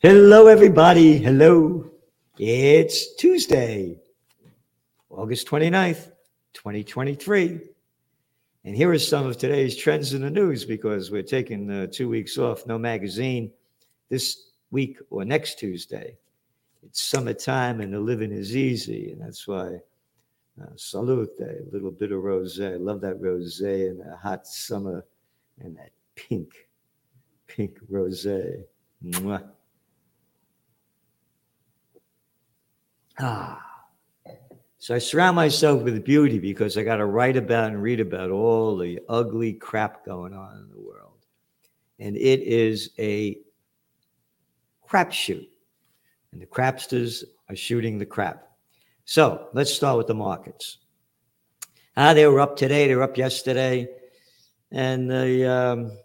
Hello, everybody. Hello. It's Tuesday, August 29th, 2023. And here are some of today's trends in the news because we're taking uh, two weeks off, no magazine this week or next Tuesday. It's summertime and the living is easy. And that's why, uh, salute, a little bit of rose. I love that rose in a hot summer and that pink, pink rose. Mwah. Ah. So I surround myself with beauty because I got to write about and read about all the ugly crap going on in the world. And it is a crapshoot. And the crapsters are shooting the crap. So let's start with the markets. Ah, they were up today, they were up yesterday. And the, um,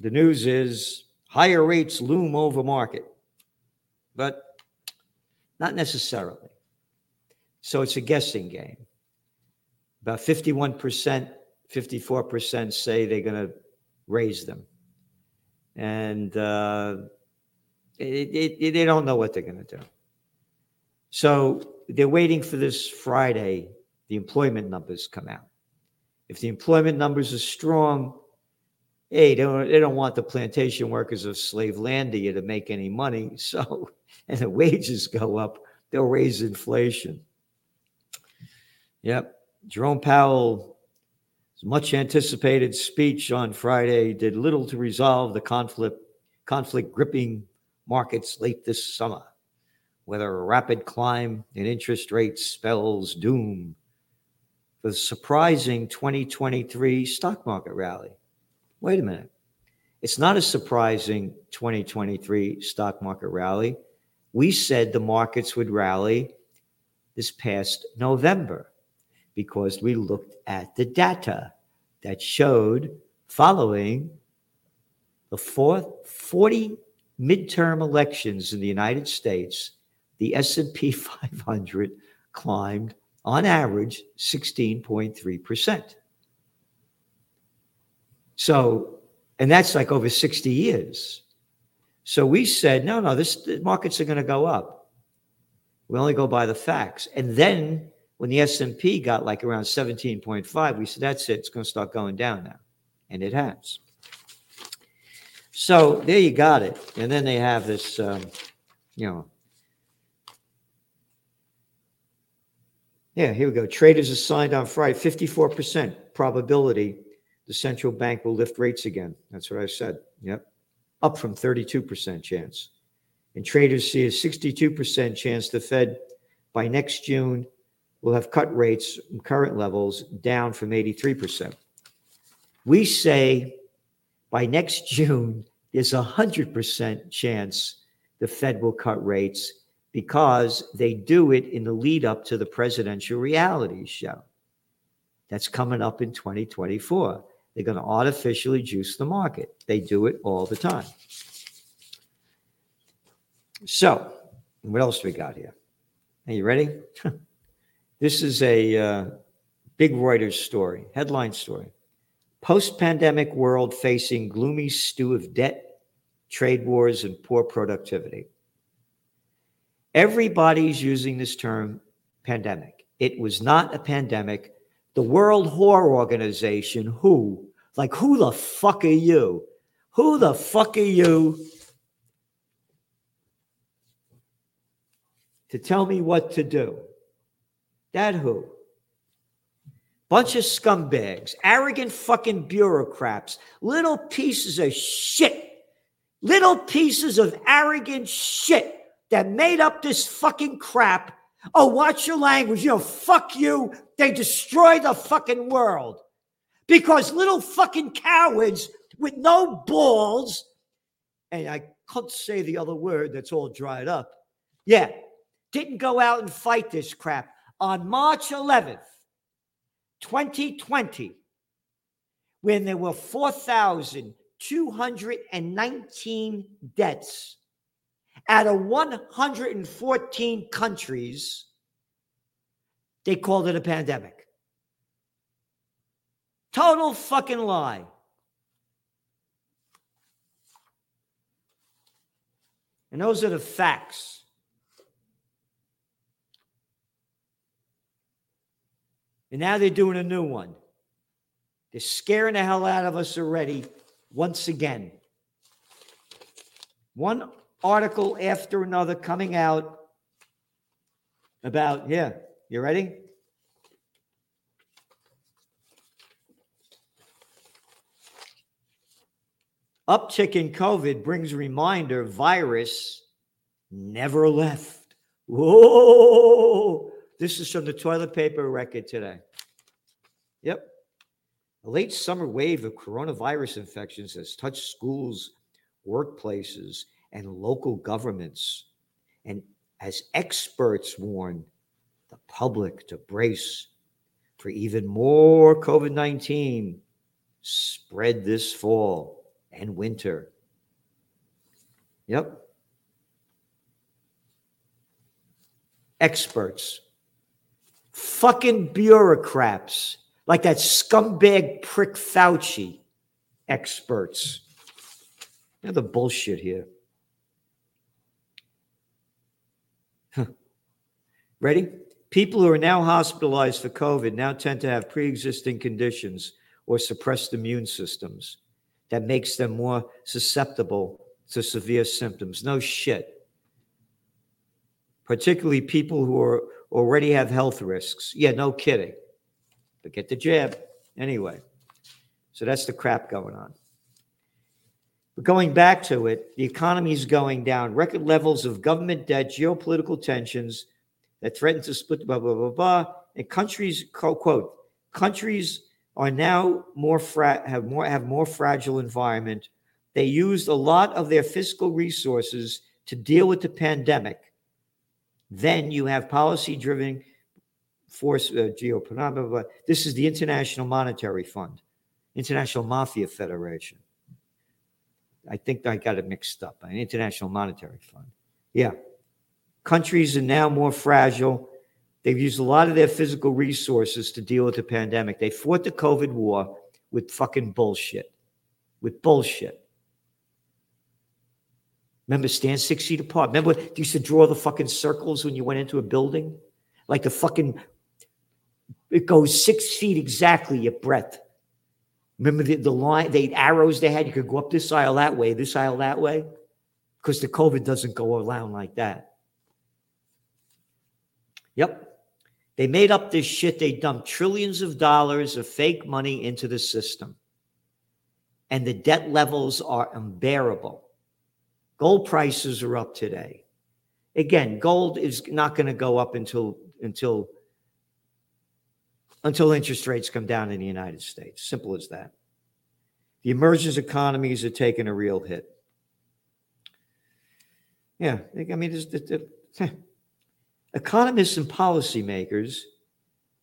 the news is higher rates loom over market. But not necessarily. So it's a guessing game. About 51%, 54% say they're going to raise them. And uh, it, it, they don't know what they're going to do. So they're waiting for this Friday, the employment numbers come out. If the employment numbers are strong, hey, they don't, they don't want the plantation workers of slave Landia to make any money. So and the wages go up, they'll raise inflation. Yep. Jerome Powell's much anticipated speech on Friday did little to resolve the conflict conflict gripping markets late this summer. Whether a rapid climb in interest rates spells doom for the surprising 2023 stock market rally. Wait a minute. It's not a surprising 2023 stock market rally we said the markets would rally this past November because we looked at the data that showed following the fourth 40 midterm elections in the United States, the S&P 500 climbed on average 16.3%. So, and that's like over 60 years. So we said, no, no, this the markets are going to go up. We only go by the facts. And then when the S&P got like around 17.5, we said, that's it. It's going to start going down now. And it has. So there you got it. And then they have this, um, you know, yeah, here we go. Traders assigned on Friday 54% probability the central bank will lift rates again. That's what I said. Yep up from 32% chance. And traders see a 62% chance the Fed by next June will have cut rates from current levels down from 83%. We say by next June, there's a 100% chance the Fed will cut rates because they do it in the lead up to the presidential reality show that's coming up in 2024. They're going to artificially juice the market. They do it all the time. So, what else we got here? Are you ready? this is a uh, big Reuters story, headline story. Post pandemic world facing gloomy stew of debt, trade wars, and poor productivity. Everybody's using this term pandemic. It was not a pandemic. The World Whore Organization, WHO, like, who the fuck are you? Who the fuck are you to tell me what to do? That who? Bunch of scumbags, arrogant fucking bureaucrats, little pieces of shit, little pieces of arrogant shit that made up this fucking crap. Oh, watch your language. You know, fuck you. They destroy the fucking world because little fucking cowards with no balls, and I can't say the other word that's all dried up. Yeah, didn't go out and fight this crap. On March 11th, 2020, when there were 4,219 deaths out of 114 countries, they called it a pandemic. Total fucking lie. And those are the facts. And now they're doing a new one. They're scaring the hell out of us already once again. One article after another coming out about, yeah, you ready? Uptick in COVID brings reminder virus never left. Whoa! This is from the toilet paper record today. Yep. A late summer wave of coronavirus infections has touched schools, workplaces, and local governments. And as experts warn the public to brace for even more COVID 19 spread this fall and winter. Yep. Experts, fucking bureaucrats like that scumbag prick Fauci, experts. You know the bullshit here. Ready? People who are now hospitalized for COVID now tend to have pre existing conditions or suppressed immune systems that makes them more susceptible to severe symptoms. No shit. Particularly people who are already have health risks. Yeah, no kidding. But get the jab anyway. So that's the crap going on. But going back to it, the economy is going down. Record levels of government debt, geopolitical tensions that to split, blah, blah, blah, blah. And countries, quote, countries are now more fra- have more have more fragile environment. They used a lot of their fiscal resources to deal with the pandemic. Then you have policy driven force uh. This is the International Monetary Fund, International Mafia Federation. I think I got it mixed up. An International Monetary Fund. Yeah. Countries are now more fragile They've used a lot of their physical resources to deal with the pandemic. They fought the COVID war with fucking bullshit. With bullshit. Remember, stand six feet apart. Remember, you used to draw the fucking circles when you went into a building? Like the fucking, it goes six feet exactly your breadth. Remember the, the line, the arrows they had? You could go up this aisle that way, this aisle that way? Because the COVID doesn't go around like that. Yep. They made up this shit. They dumped trillions of dollars of fake money into the system. And the debt levels are unbearable. Gold prices are up today. Again, gold is not going to go up until until until interest rates come down in the United States. Simple as that. The emerging economies are taking a real hit. Yeah, I mean, it's, Economists and policymakers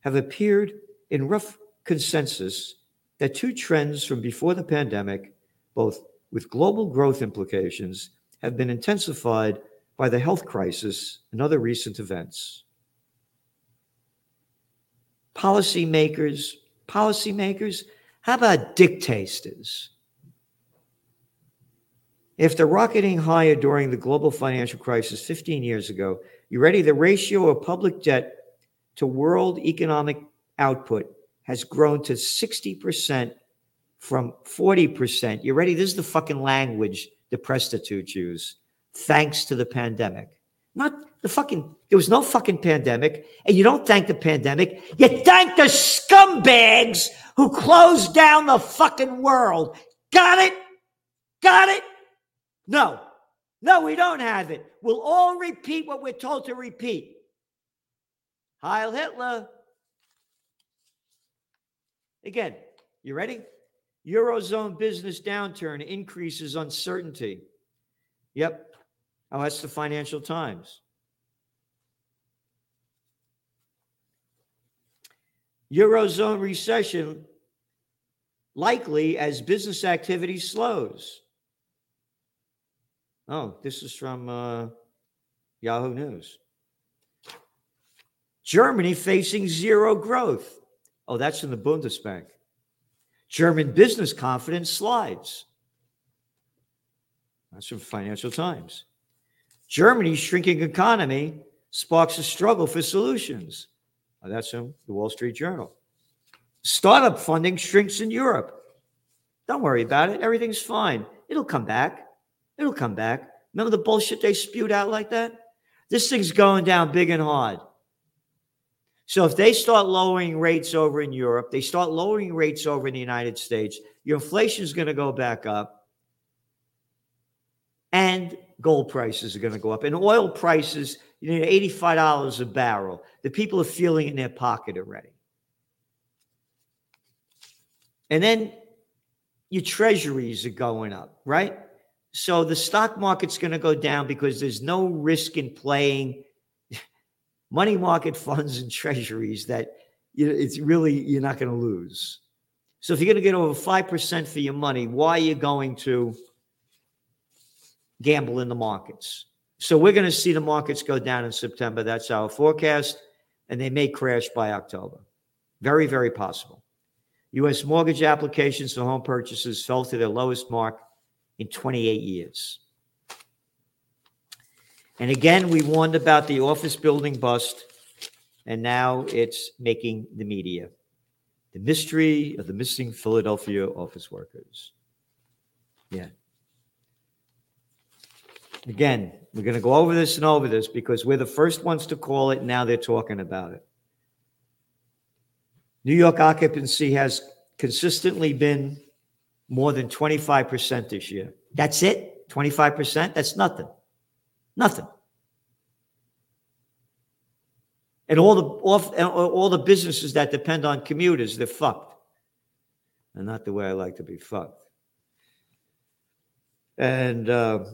have appeared in rough consensus that two trends from before the pandemic, both with global growth implications, have been intensified by the health crisis and other recent events. Policymakers, policymakers, how about dictators? After rocketing higher during the global financial crisis 15 years ago, you ready? The ratio of public debt to world economic output has grown to 60% from 40%. You ready? This is the fucking language the prostitutes use, thanks to the pandemic. Not the fucking, there was no fucking pandemic, and you don't thank the pandemic. You thank the scumbags who closed down the fucking world. Got it? Got it? No. No, we don't have it. We'll all repeat what we're told to repeat. Heil Hitler. Again, you ready? Eurozone business downturn increases uncertainty. Yep. Oh, that's the Financial Times. Eurozone recession likely as business activity slows. Oh, this is from uh, Yahoo News. Germany facing zero growth. Oh, that's from the Bundesbank. German business confidence slides. That's from Financial Times. Germany's shrinking economy sparks a struggle for solutions. Well, that's from the Wall Street Journal. Startup funding shrinks in Europe. Don't worry about it. Everything's fine. It'll come back. It'll come back. Remember the bullshit they spewed out like that? This thing's going down big and hard. So if they start lowering rates over in Europe, they start lowering rates over in the United States, your inflation is going to go back up and gold prices are going to go up and oil prices, you know, $85 a barrel. The people are feeling in their pocket already. And then your treasuries are going up, right? So the stock market's going to go down because there's no risk in playing money market funds and treasuries that it's really you're not going to lose. So if you're going to get over 5% for your money, why are you going to gamble in the markets? So we're going to see the markets go down in September. That's our forecast. And they may crash by October. Very, very possible. U.S. mortgage applications for home purchases fell to their lowest mark in 28 years. And again, we warned about the office building bust, and now it's making the media. The mystery of the missing Philadelphia office workers. Yeah. Again, we're going to go over this and over this because we're the first ones to call it. Now they're talking about it. New York occupancy has consistently been more than 25% this year. That's it? 25%? That's nothing. Nothing. And all the off, all the businesses that depend on commuters, they're fucked. And not the way I like to be fucked. And uh,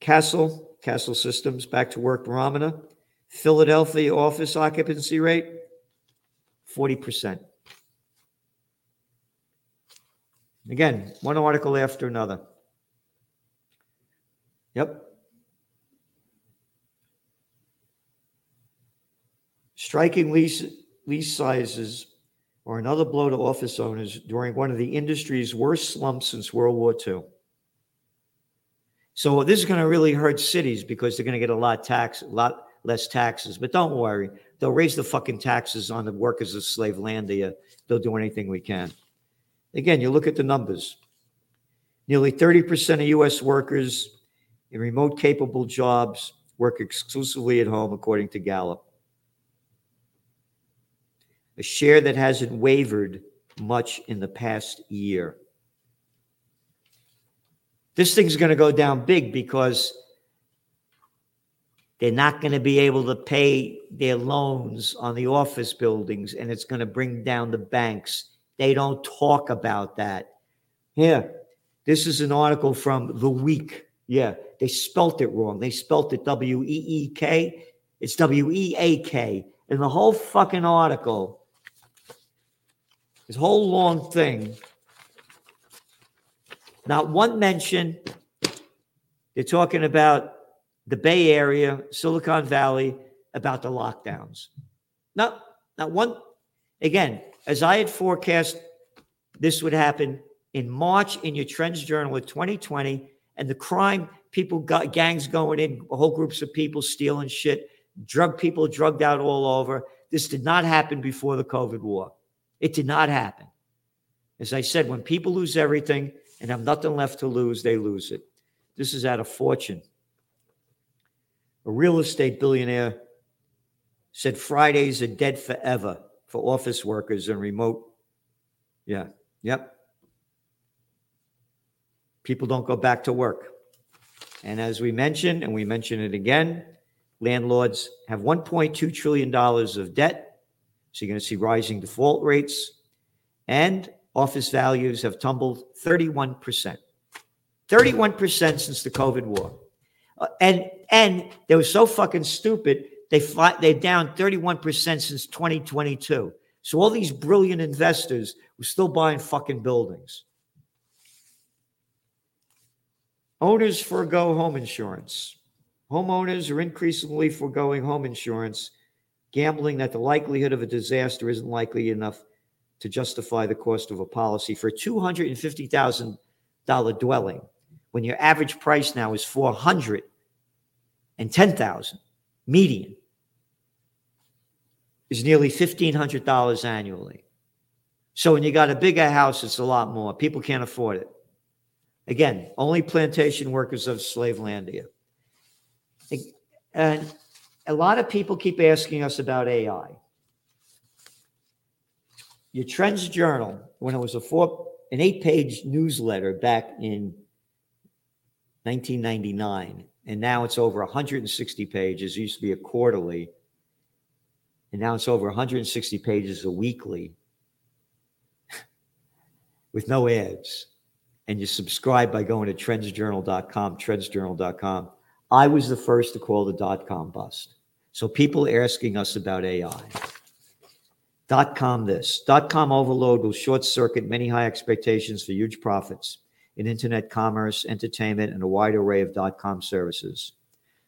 Castle, Kastle Systems, back to work barometer. Philadelphia office occupancy rate, 40%. Again, one article after another. Yep. Striking lease, lease sizes are another blow to office owners during one of the industry's worst slumps since World War II. So this is going to really hurt cities because they're going to get a lot tax, a lot less taxes. But don't worry, they'll raise the fucking taxes on the workers of slave land. They, they'll do anything we can. Again, you look at the numbers. Nearly 30% of U.S. workers in remote capable jobs work exclusively at home, according to Gallup. A share that hasn't wavered much in the past year. This thing's going to go down big because they're not going to be able to pay their loans on the office buildings, and it's going to bring down the banks they don't talk about that. Here, this is an article from The Week. Yeah, they spelt it wrong. They spelt it W E E K. It's W E A K. And the whole fucking article, this whole long thing, not one mention. They're talking about the Bay Area, Silicon Valley, about the lockdowns. Not, not one. Again, as I had forecast, this would happen in March in your Trends Journal of 2020, and the crime people got gangs going in, whole groups of people stealing shit, drug people drugged out all over. This did not happen before the COVID war. It did not happen. As I said, when people lose everything and have nothing left to lose, they lose it. This is at a fortune. A real estate billionaire said Fridays are dead forever for office workers and remote. Yeah. Yep. People don't go back to work. And as we mentioned, and we mention it again, landlords have $1.2 trillion of debt. So you're going to see rising default rates. And office values have tumbled 31%. 31% since the COVID war. Uh, and and they were so fucking stupid they fly, they're down 31% since 2022. So all these brilliant investors were still buying fucking buildings. Owners forego home insurance. Homeowners are increasingly foregoing home insurance, gambling that the likelihood of a disaster isn't likely enough to justify the cost of a policy for a $250,000 dwelling when your average price now is 410,000 median is nearly $1,500 annually. So when you got a bigger house, it's a lot more. People can't afford it. Again, only plantation workers of slave land. And a lot of people keep asking us about AI. Your Trends Journal, when it was a four, an eight-page newsletter back in 1999, and now it's over 160 pages. It used to be a quarterly, and now it's over 160 pages a weekly with no ads. And you subscribe by going to trendsjournal.com, trendsjournal.com. I was the first to call the dot com bust. So people asking us about AI. Dot com this. Dot com overload will short circuit many high expectations for huge profits in internet commerce, entertainment, and a wide array of dot com services.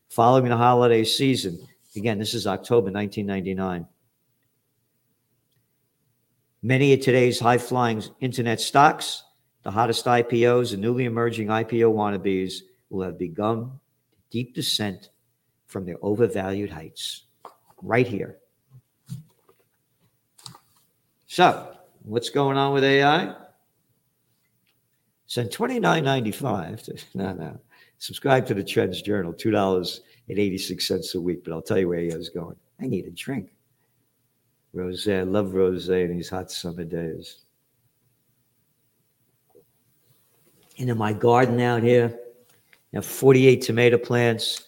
Following the holiday season, again, this is October 1999. Many of today's high flying internet stocks, the hottest IPOs, and newly emerging IPO wannabes will have begun deep descent from their overvalued heights right here. So, what's going on with AI? So, twenty-nine ninety-five. No, no. Subscribe to the Trends Journal, two dollars and eighty-six cents a week. But I'll tell you where he is going. I need a drink. Rosé, I love rosé in these hot summer days. And in my garden out here, I have 48 tomato plants.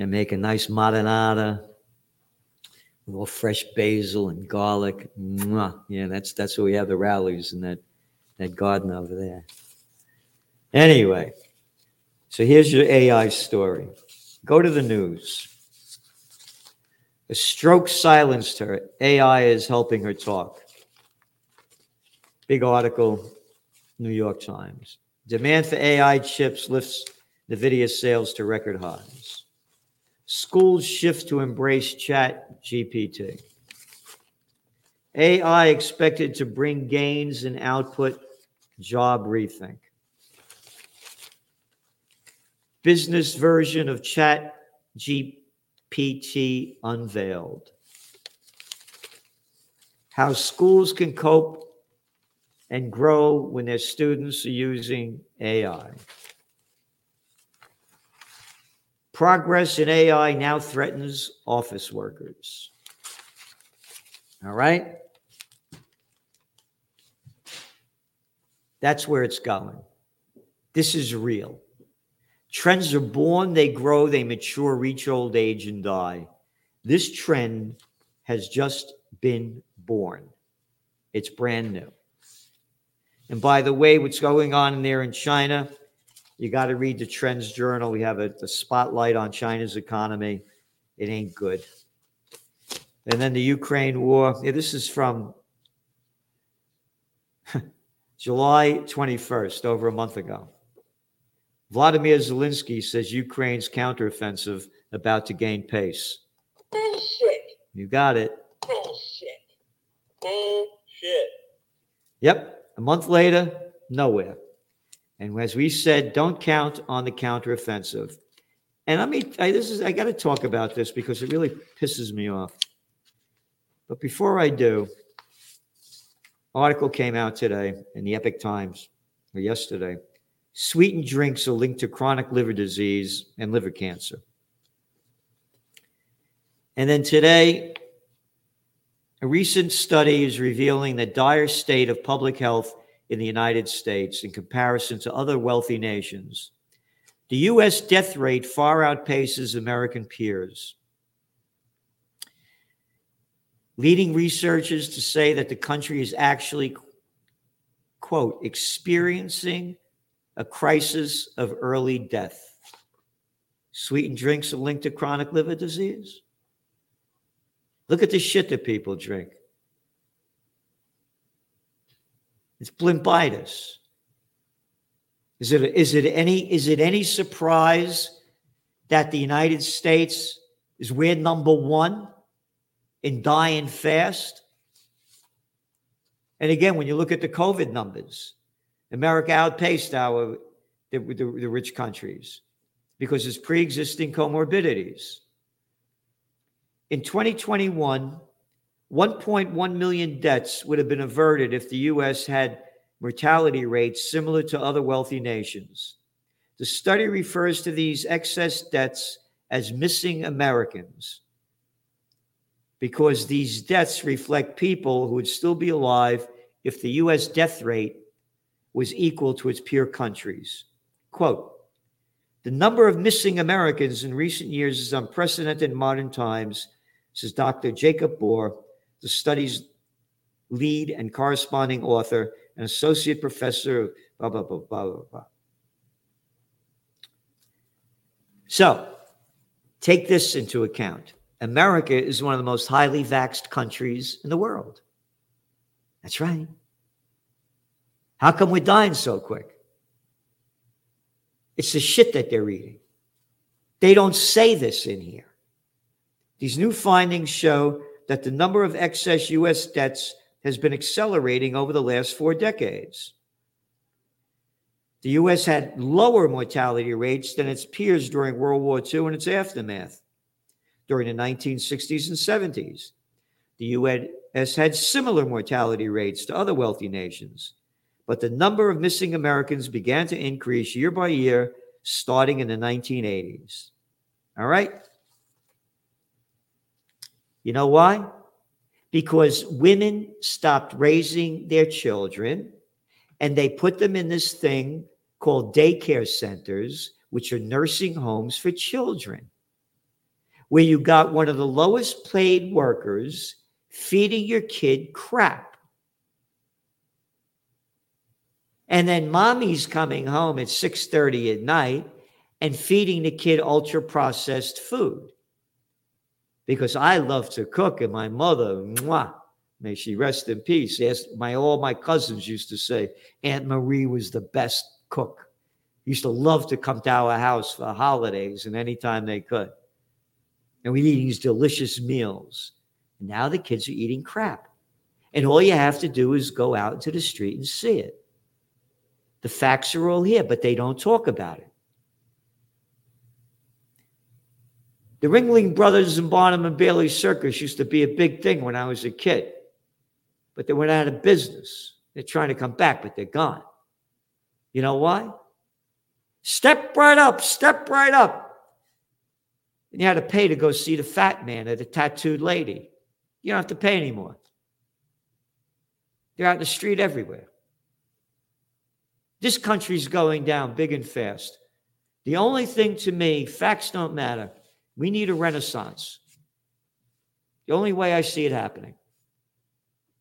I make a nice marinara with all fresh basil and garlic. Mwah. Yeah, that's that's where we have the rallies in that that garden over there. Anyway, so here's your AI story. Go to the news. A stroke silenced her. AI is helping her talk. Big article, New York Times. Demand for AI chips lifts NVIDIA sales to record highs. Schools shift to embrace Chat GPT. AI expected to bring gains in output, job rethink. Business version of Chat GPT unveiled. How schools can cope and grow when their students are using AI. Progress in AI now threatens office workers. All right? That's where it's going. This is real. Trends are born, they grow, they mature, reach old age, and die. This trend has just been born. It's brand new. And by the way, what's going on there in China, you got to read the Trends Journal. We have a, a spotlight on China's economy. It ain't good. And then the Ukraine war. Yeah, this is from July 21st, over a month ago. Vladimir Zelensky says Ukraine's counteroffensive about to gain pace. Bullshit. You got it. Bullshit. Bullshit. Yep. A month later, nowhere. And as we said, don't count on the counteroffensive. And I mean, I, this is I got to talk about this because it really pisses me off. But before I do, article came out today in the Epoch Times or yesterday. Sweetened drinks are linked to chronic liver disease and liver cancer. And then today, a recent study is revealing the dire state of public health in the United States in comparison to other wealthy nations. The US death rate far outpaces American peers, leading researchers to say that the country is actually, quote, experiencing a crisis of early death. Sweetened drinks are linked to chronic liver disease. Look at the shit that people drink. It's blimpitis. Is it, is it any is it any surprise that the United States is we're number one in dying fast? And again, when you look at the COVID numbers, America outpaced our the, the, the rich countries because it's pre-existing comorbidities. In 2021, 1.1 million deaths would have been averted if the US had mortality rates similar to other wealthy nations. The study refers to these excess deaths as missing Americans because these deaths reflect people who would still be alive if the US death rate was equal to its peer countries. Quote The number of missing Americans in recent years is unprecedented in modern times, says Dr. Jacob Bor, the study's lead and corresponding author and associate professor of blah, blah, blah, blah, blah, blah. So take this into account. America is one of the most highly vaxxed countries in the world. That's right. How come we're dying so quick? It's the shit that they're eating. They don't say this in here. These new findings show that the number of excess U.S. deaths has been accelerating over the last four decades. The U.S. had lower mortality rates than its peers during World War II and its aftermath. During the 1960s and 70s, the U.S. had similar mortality rates to other wealthy nations, but the number of missing Americans began to increase year by year starting in the 1980s. All right? You know why? Because women stopped raising their children and they put them in this thing called daycare centers, which are nursing homes for children, where you got one of the lowest paid workers feeding your kid crap. And then mommy's coming home at 6:30 at night and feeding the kid ultra processed food because I love to cook, and my mother, mwah, may she rest in peace. As my all my cousins used to say, Aunt Marie was the best cook. Used to love to come to our house for holidays and anytime they could. And we'd eat these delicious meals. And now the kids are eating crap. And all you have to do is go out into the street and see it. The facts are all here, but they don't talk about it. The Ringling Brothers and Barnum and Bailey Circus used to be a big thing when I was a kid, but they went out of business. They're trying to come back, but they're gone. You know why? Step right up, step right up. And you had to pay to go see the fat man or the tattooed lady. You don't have to pay anymore. They're out in the street everywhere. This country's going down big and fast. The only thing to me, facts don't matter. We need a renaissance. The only way I see it happening.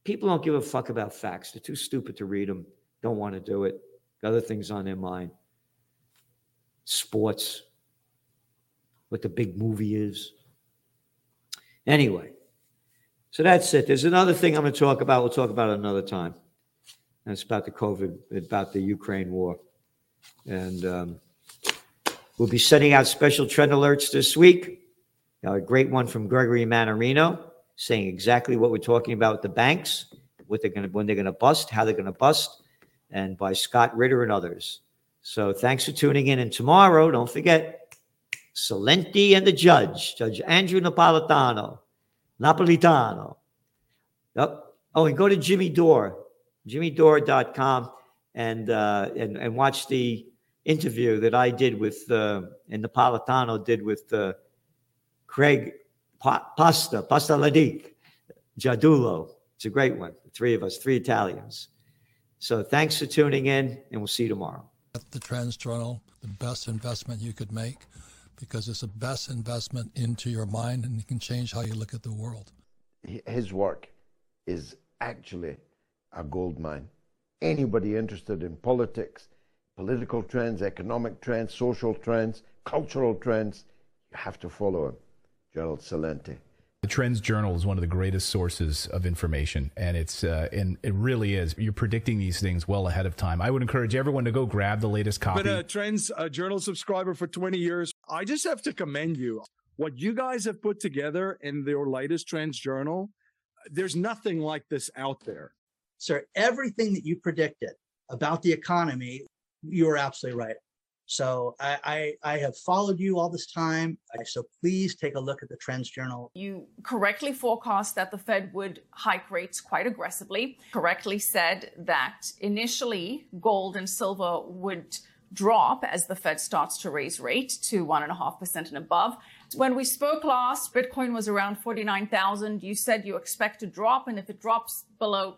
People don't give a fuck about facts. They're too stupid to read them, don't want to do it. Got other things on their mind. Sports, what the big movie is. Anyway, so that's it. There's another thing I'm going to talk about. We'll talk about it another time. And it's about the COVID, about the Ukraine war. And um, We'll be sending out special trend alerts this week. a great one from Gregory Mannarino saying exactly what we're talking about with the banks, what they're going to, when they're going to bust, how they're going to bust, and by Scott Ritter and others. So thanks for tuning in. And tomorrow, don't forget, Celente and the judge, Judge Andrew Napolitano, Napolitano. Oh, oh and go to Jimmy Dore, jimmydore.com, and, uh, and, and watch the interview that I did with, uh, and Napolitano did with uh, Craig pa- Pasta, Pasta Ladic, Jadulo. It's a great one. The three of us, three Italians. So thanks for tuning in, and we'll see you tomorrow. The Trends Journal, the best investment you could make because it's the best investment into your mind and it can change how you look at the world. His work is actually a gold mine. Anybody interested in politics, political trends, economic trends, social trends, cultural trends. You have to follow him, Gerald Celente. The Trends Journal is one of the greatest sources of information, and it's uh, and it really is. You're predicting these things well ahead of time. I would encourage everyone to go grab the latest copy. Been a Trends uh, Journal subscriber for 20 years. I just have to commend you. What you guys have put together in your latest Trends Journal, there's nothing like this out there. Sir, everything that you predicted about the economy you were absolutely right. So I, I, I have followed you all this time. So please take a look at the Trends Journal. You correctly forecast that the Fed would hike rates quite aggressively, correctly said that initially gold and silver would drop as the Fed starts to raise rate to 1.5% and above. When we spoke last, Bitcoin was around 49,000. You said you expect to drop, and if it drops below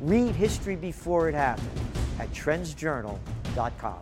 Read history before it happened at trendsjournal.com.